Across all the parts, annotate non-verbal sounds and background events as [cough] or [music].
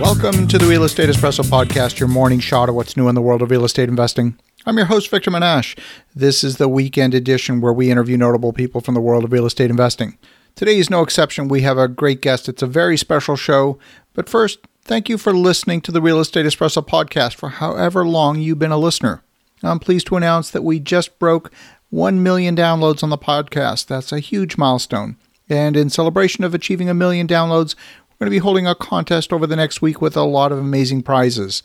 Welcome to the Real Estate Espresso Podcast, your morning shot of what's new in the world of real estate investing. I'm your host, Victor Menasce. This is the weekend edition where we interview notable people from the world of real estate investing. Today is no exception. We have a great guest. It's a very special show. But first, thank you for listening to the Real Estate Espresso Podcast for however long you've been a listener. I'm pleased to announce that we just broke 1 million downloads on the podcast. That's a huge milestone. And in celebration of achieving a million downloads, we're going to be holding a contest over the next week with a lot of amazing prizes.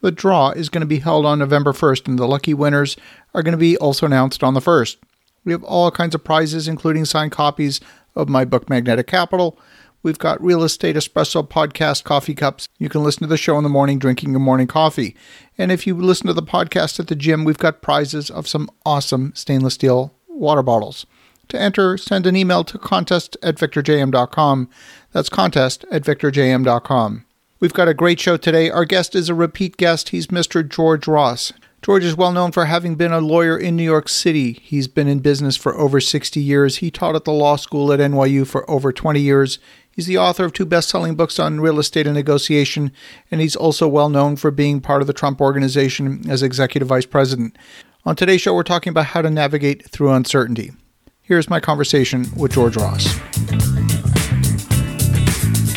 The draw is going to be held on November 1st, and the lucky winners are going to be also announced on the 1st. We have all kinds of prizes, including signed copies of my book, Magnetic Capital. We've got Real Estate Espresso podcast coffee cups. You can listen to the show in the morning drinking your morning coffee. And if you listen to the podcast at the gym, we've got prizes of some awesome stainless steel water bottles. To enter, send an email to contest at victorjm.com. That's contest at victorjm.com. We've got a great show today. Our guest is a repeat guest. He's Mr. George Ross. George is well known for having been a lawyer in New York City. He's been in business for over 60 years. He taught at the law school at NYU for over 20 years. He's the author of two best selling books on real estate and negotiation, and he's also well known for being part of the Trump organization as executive vice president. On today's show, we're talking about how to navigate through uncertainty. Here's my conversation with George Ross.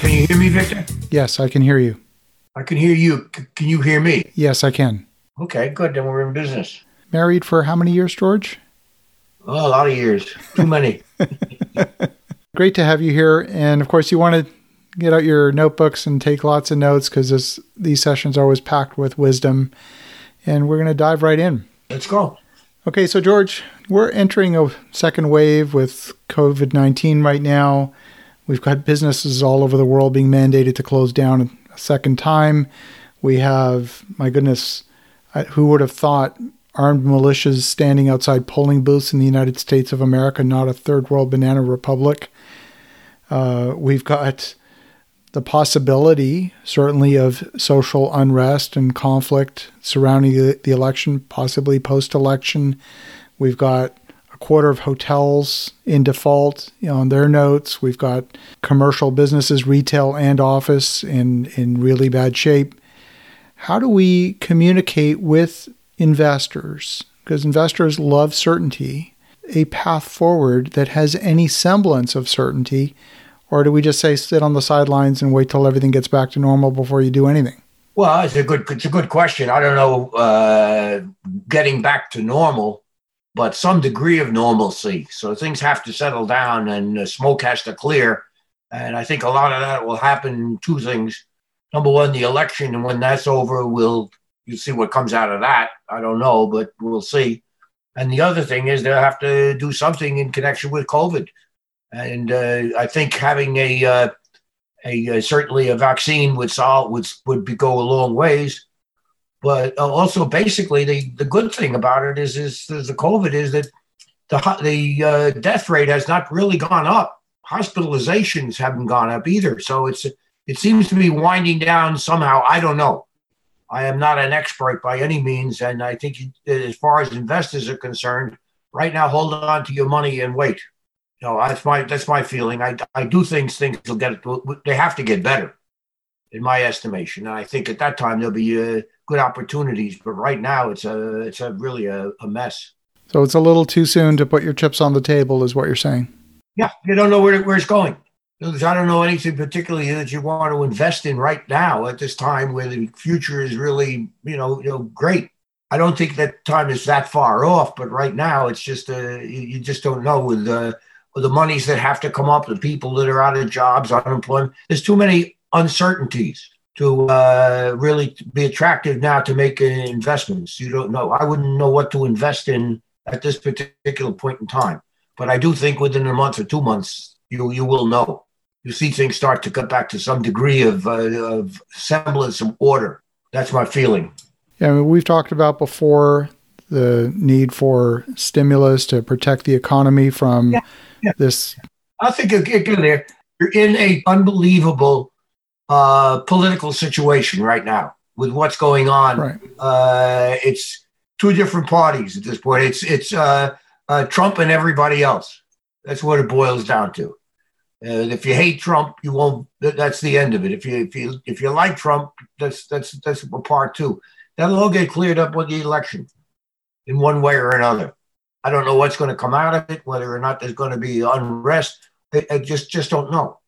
Can you hear me, Victor? Yes, I can hear you. I can hear you. C- can you hear me? Yes, I can. Okay, good. Then we're in business. Married for how many years, George? Oh, a lot of years. Too many. [laughs] [laughs] Great to have you here. And of course, you want to get out your notebooks and take lots of notes because these sessions are always packed with wisdom. And we're going to dive right in. Let's go. Okay, so George, we're entering a second wave with COVID 19 right now. We've got businesses all over the world being mandated to close down a second time. We have, my goodness, who would have thought armed militias standing outside polling booths in the United States of America, not a third world banana republic? Uh, we've got the possibility, certainly, of social unrest and conflict surrounding the, the election, possibly post election. We've got quarter of hotels in default on their notes. We've got commercial businesses, retail and office, in, in really bad shape. How do we communicate with investors? Because investors love certainty, a path forward that has any semblance of certainty or do we just say sit on the sidelines and wait till everything gets back to normal before you do anything? Well, it's a good it's a good question. I don't know uh, getting back to normal, but some degree of normalcy. So things have to settle down and uh, smoke has to clear. And I think a lot of that will happen. Two things. Number one, the election, and when that's over, we'll you see what comes out of that. I don't know, but we'll see. And the other thing is they'll have to do something in connection with COVID. And uh, I think having a, uh, a, a, certainly a vaccine would solve would would be, go a long ways. But uh, also, basically, the, the good thing about it is is, is the COVID is that the the uh, death rate has not really gone up. Hospitalizations haven't gone up either. So it's it seems to be winding down somehow. I don't know. I am not an expert by any means, and I think as far as investors are concerned, right now, hold on to your money and wait know, that's my that's my feeling. I I do think things will get they have to get better, in my estimation. And I think at that time there'll be uh, good opportunities. But right now it's a it's a really a, a mess. So it's a little too soon to put your chips on the table, is what you're saying. Yeah, you don't know where where it's going. I don't know anything particularly that you want to invest in right now at this time where the future is really, you know, you know, great. I don't think that time is that far off, but right now it's just uh, you just don't know with uh, the monies that have to come up, the people that are out of jobs, unemployment. There's too many uncertainties to uh, really be attractive now to make investments. You don't know. I wouldn't know what to invest in at this particular point in time. But I do think within a month or two months, you you will know. You see things start to get back to some degree of, uh, of semblance of order. That's my feeling. Yeah, I mean, we've talked about before the need for stimulus to protect the economy from. Yeah yeah. this. I think again, you're in a unbelievable uh, political situation right now with what's going on. Right. Uh, it's two different parties at this point. It's it's uh, uh, Trump and everybody else. That's what it boils down to. Uh, if you hate Trump, you won't. That's the end of it. If you if you if you like Trump, that's that's that's a part two. That'll all get cleared up with the election, in one way or another. I don't know what's going to come out of it, whether or not there's going to be unrest. I, I just just don't know.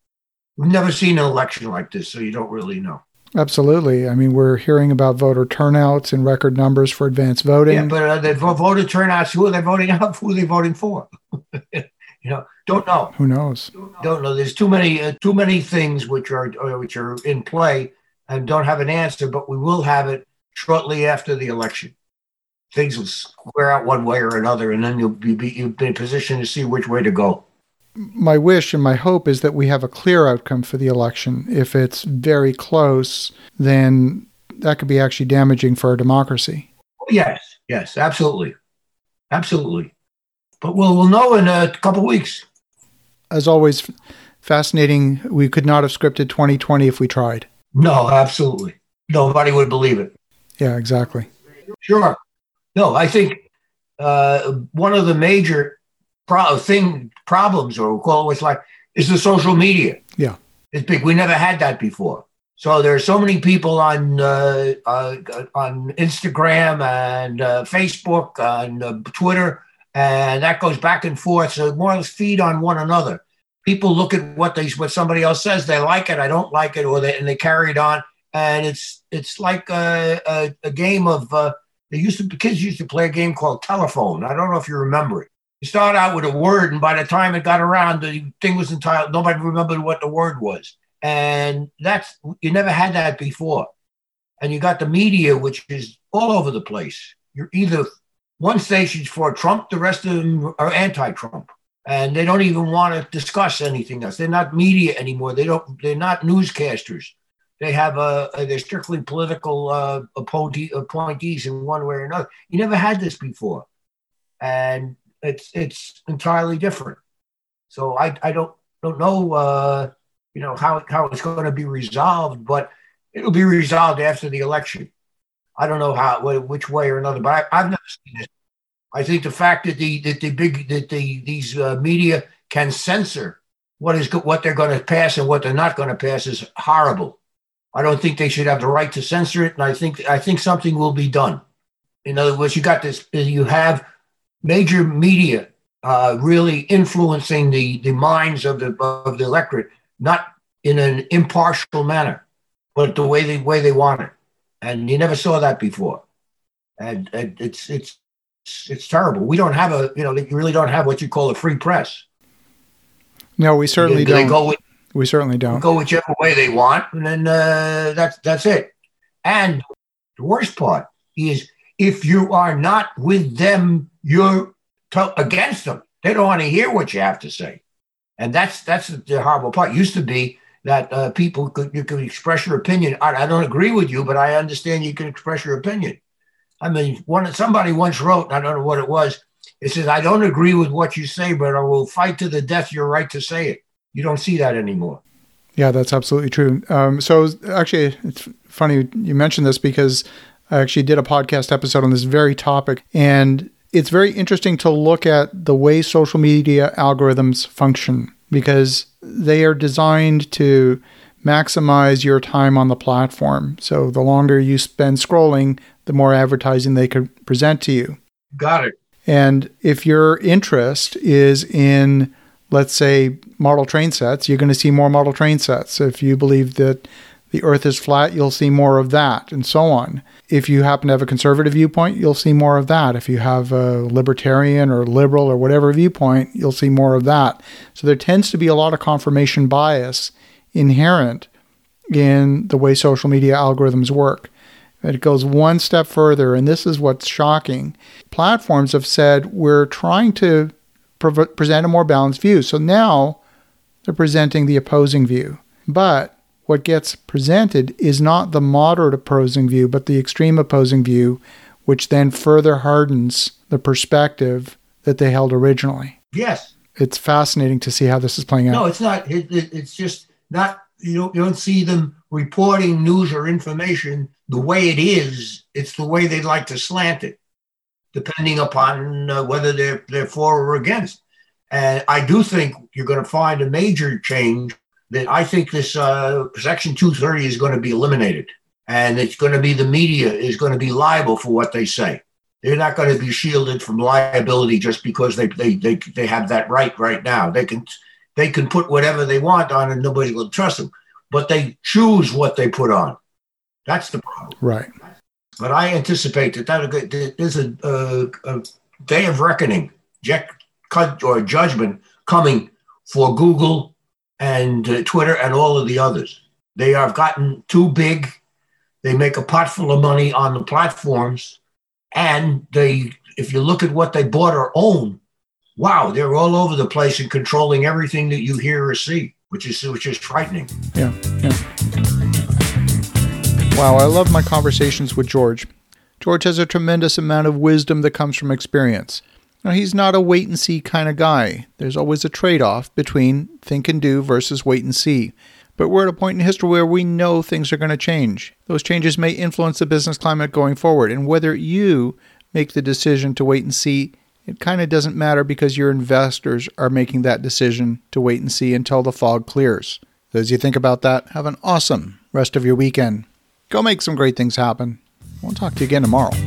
We've never seen an election like this, so you don't really know. Absolutely. I mean, we're hearing about voter turnouts and record numbers for advanced voting. Yeah, but uh, the voter turnouts, who are they voting out? Who are they voting for? [laughs] you know, don't know. Who knows? Don't know. There's too many, uh, too many things which are uh, which are in play and don't have an answer. But we will have it shortly after the election. Things will square out one way or another, and then you'll be, be you'll be in position to see which way to go my wish and my hope is that we have a clear outcome for the election. If it's very close, then that could be actually damaging for our democracy. Yes, yes, absolutely, absolutely. But we'll we'll know in a couple weeks. As always, fascinating. We could not have scripted 2020 if we tried. No, absolutely. Nobody would believe it. Yeah, exactly. Sure. No, I think uh, one of the major pro- thing problems or call it what's like is the social media. Yeah, it's big. We never had that before. So there are so many people on uh, uh, on Instagram and uh, Facebook and uh, Twitter, and that goes back and forth. So more or less feed on one another. People look at what they what somebody else says. They like it. I don't like it, or they and they carry it on. And it's it's like a, a, a game of. Uh, they used to the kids used to play a game called telephone. I don't know if you remember it start out with a word, and by the time it got around, the thing was entitled. Nobody remembered what the word was, and that's you never had that before. And you got the media, which is all over the place. You're either one station's for Trump, the rest of them are anti-Trump, and they don't even want to discuss anything else. They're not media anymore. They don't. They're not newscasters. They have a, a they're strictly political uh, appointees in one way or another. You never had this before, and it's it's entirely different. So I, I don't don't know uh, you know how how it's going to be resolved, but it'll be resolved after the election. I don't know how which way or another, but I, have never seen it. I think the fact that the that the big that the these uh, media can censor what is what they're going to pass and what they're not going to pass is horrible. I don't think they should have the right to censor it, and I think I think something will be done. In other words, you got this. You have major media uh, really influencing the, the minds of the of the electorate, not in an impartial manner, but the way they way they want it. And you never saw that before. And, and it's it's it's terrible. We don't have a you know you really don't have what you call a free press. No, we certainly they, don't. They go with, we certainly don't go whichever way they want, and then uh, that's that's it. And the worst part is if you are not with them you're to- against them. They don't want to hear what you have to say, and that's that's the horrible part. It used to be that uh, people could you could express your opinion. I, I, don't agree with you, but I understand you can express your opinion. I mean, one somebody once wrote, I don't know what it was. It says, "I don't agree with what you say, but I will fight to the death your right to say it." You don't see that anymore. Yeah, that's absolutely true. Um, so actually, it's funny you mentioned this because I actually did a podcast episode on this very topic, and it's very interesting to look at the way social media algorithms function because they are designed to maximize your time on the platform. So the longer you spend scrolling, the more advertising they could present to you. Got it. And if your interest is in, let's say, model train sets, you're going to see more model train sets. If you believe that the earth is flat, you'll see more of that, and so on. If you happen to have a conservative viewpoint, you'll see more of that. If you have a libertarian or liberal or whatever viewpoint, you'll see more of that. So there tends to be a lot of confirmation bias inherent in the way social media algorithms work. It goes one step further, and this is what's shocking. Platforms have said we're trying to pre- present a more balanced view. So now they're presenting the opposing view. But what gets presented is not the moderate opposing view, but the extreme opposing view, which then further hardens the perspective that they held originally. Yes. It's fascinating to see how this is playing out. No, it's not. It, it, it's just not, you don't, you don't see them reporting news or information the way it is. It's the way they'd like to slant it, depending upon uh, whether they're, they're for or against. And I do think you're going to find a major change that I think this uh, Section 230 is going to be eliminated. And it's going to be the media is going to be liable for what they say. They're not going to be shielded from liability just because they, they, they, they have that right right now. They can, they can put whatever they want on and nobody will trust them. But they choose what they put on. That's the problem. Right. But I anticipate that, that there's a, a, a day of reckoning, or judgment coming for Google and uh, Twitter and all of the others. They have gotten too big. They make a pot full of money on the platforms, and they, if you look at what they bought or own, wow, they're all over the place and controlling everything that you hear or see, which is which is frightening. Yeah, yeah. Wow, I love my conversations with George. George has a tremendous amount of wisdom that comes from experience. Now, he's not a wait and see kind of guy. There's always a trade off between think and do versus wait and see. But we're at a point in history where we know things are going to change. Those changes may influence the business climate going forward. And whether you make the decision to wait and see, it kind of doesn't matter because your investors are making that decision to wait and see until the fog clears. So as you think about that, have an awesome rest of your weekend. Go make some great things happen. We'll talk to you again tomorrow.